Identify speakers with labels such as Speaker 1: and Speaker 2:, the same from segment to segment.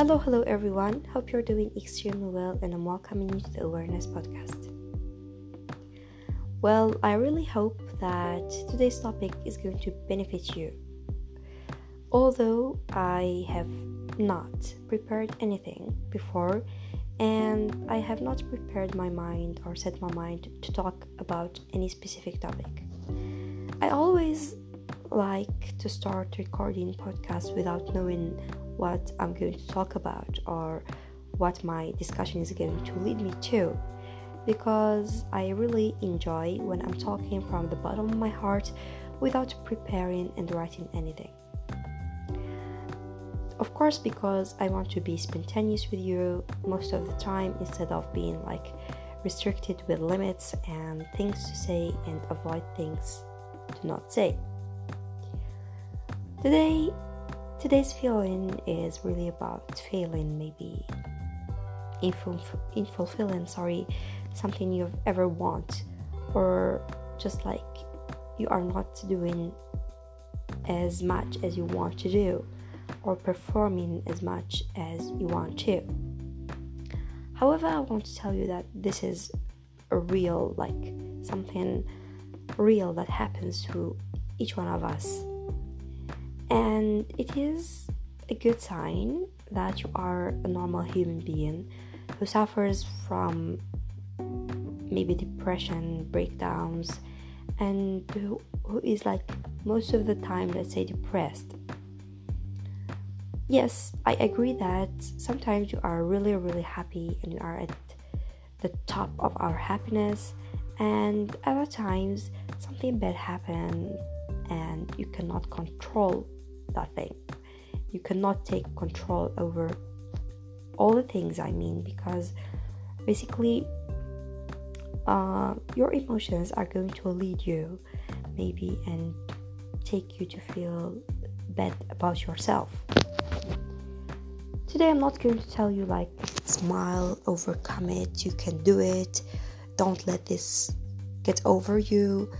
Speaker 1: Hello, hello everyone. Hope you're doing extremely well, and I'm welcoming you to the Awareness Podcast. Well, I really hope that today's topic is going to benefit you. Although I have not prepared anything before, and I have not prepared my mind or set my mind to talk about any specific topic. I always like to start recording podcasts without knowing what I'm going to talk about or what my discussion is going to lead me to because I really enjoy when I'm talking from the bottom of my heart without preparing and writing anything. Of course, because I want to be spontaneous with you most of the time instead of being like restricted with limits and things to say and avoid things to not say. Today, today's feeling is really about feeling maybe. In, in fulfilling sorry something you've ever want or just like you are not doing as much as you want to do or performing as much as you want to. However i want to tell you that this is a real like something real that happens to each one of us and it is a good sign that you are a normal human being who suffers from maybe depression, breakdowns, and who, who is like most of the time, let's say, depressed. Yes, I agree that sometimes you are really, really happy and you are at the top of our happiness, and other times something bad happens and you cannot control that thing. You cannot take control over all the things I mean because basically uh, your emotions are going to lead you maybe and take you to feel bad about yourself. Today I'm not going to tell you like smile, overcome it, you can do it, don't let this get over you,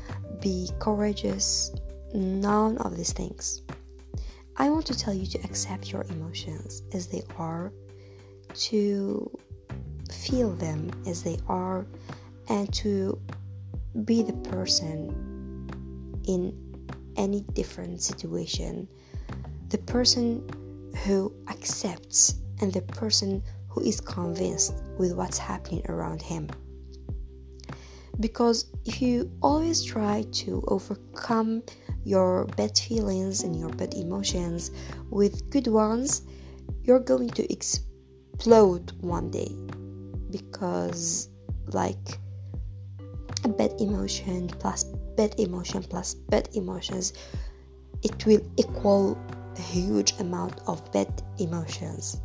Speaker 1: be courageous, none of these things. I want to tell you to accept your emotions as they are, to feel them as they are, and to be the person in any different situation, the person who accepts and the person who is convinced with what's happening around him. Because if you always try to overcome your bad feelings and your bad emotions with good ones, you're going to explode one day. Because, like, a bad emotion plus bad emotion plus bad emotions, it will equal a huge amount of bad emotions.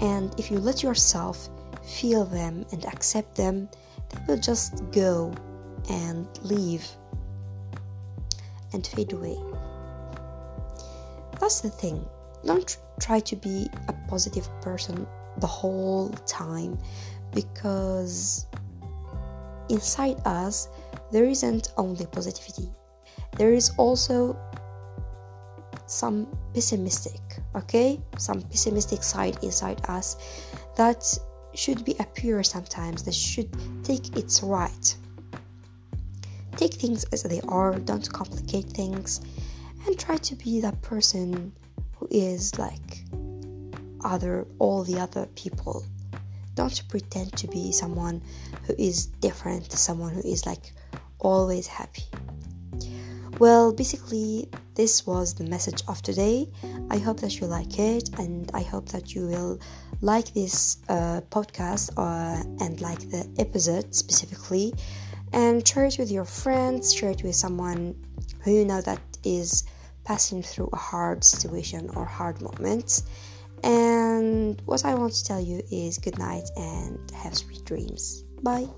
Speaker 1: And if you let yourself feel them and accept them, they will just go and leave and fade away. That's the thing. Don't try to be a positive person the whole time because inside us there isn't only positivity, there is also some pessimistic, okay? Some pessimistic side inside us that should be appear sometimes, that should take its right take things as they are, don't complicate things, and try to be that person who is like other all the other people. Don't pretend to be someone who is different, someone who is like always happy. Well, basically, this was the message of today. I hope that you like it, and I hope that you will like this uh, podcast uh, and like the episode specifically and share it with your friends, share it with someone who you know that is passing through a hard situation or hard moments. And what I want to tell you is good night and have sweet dreams. Bye.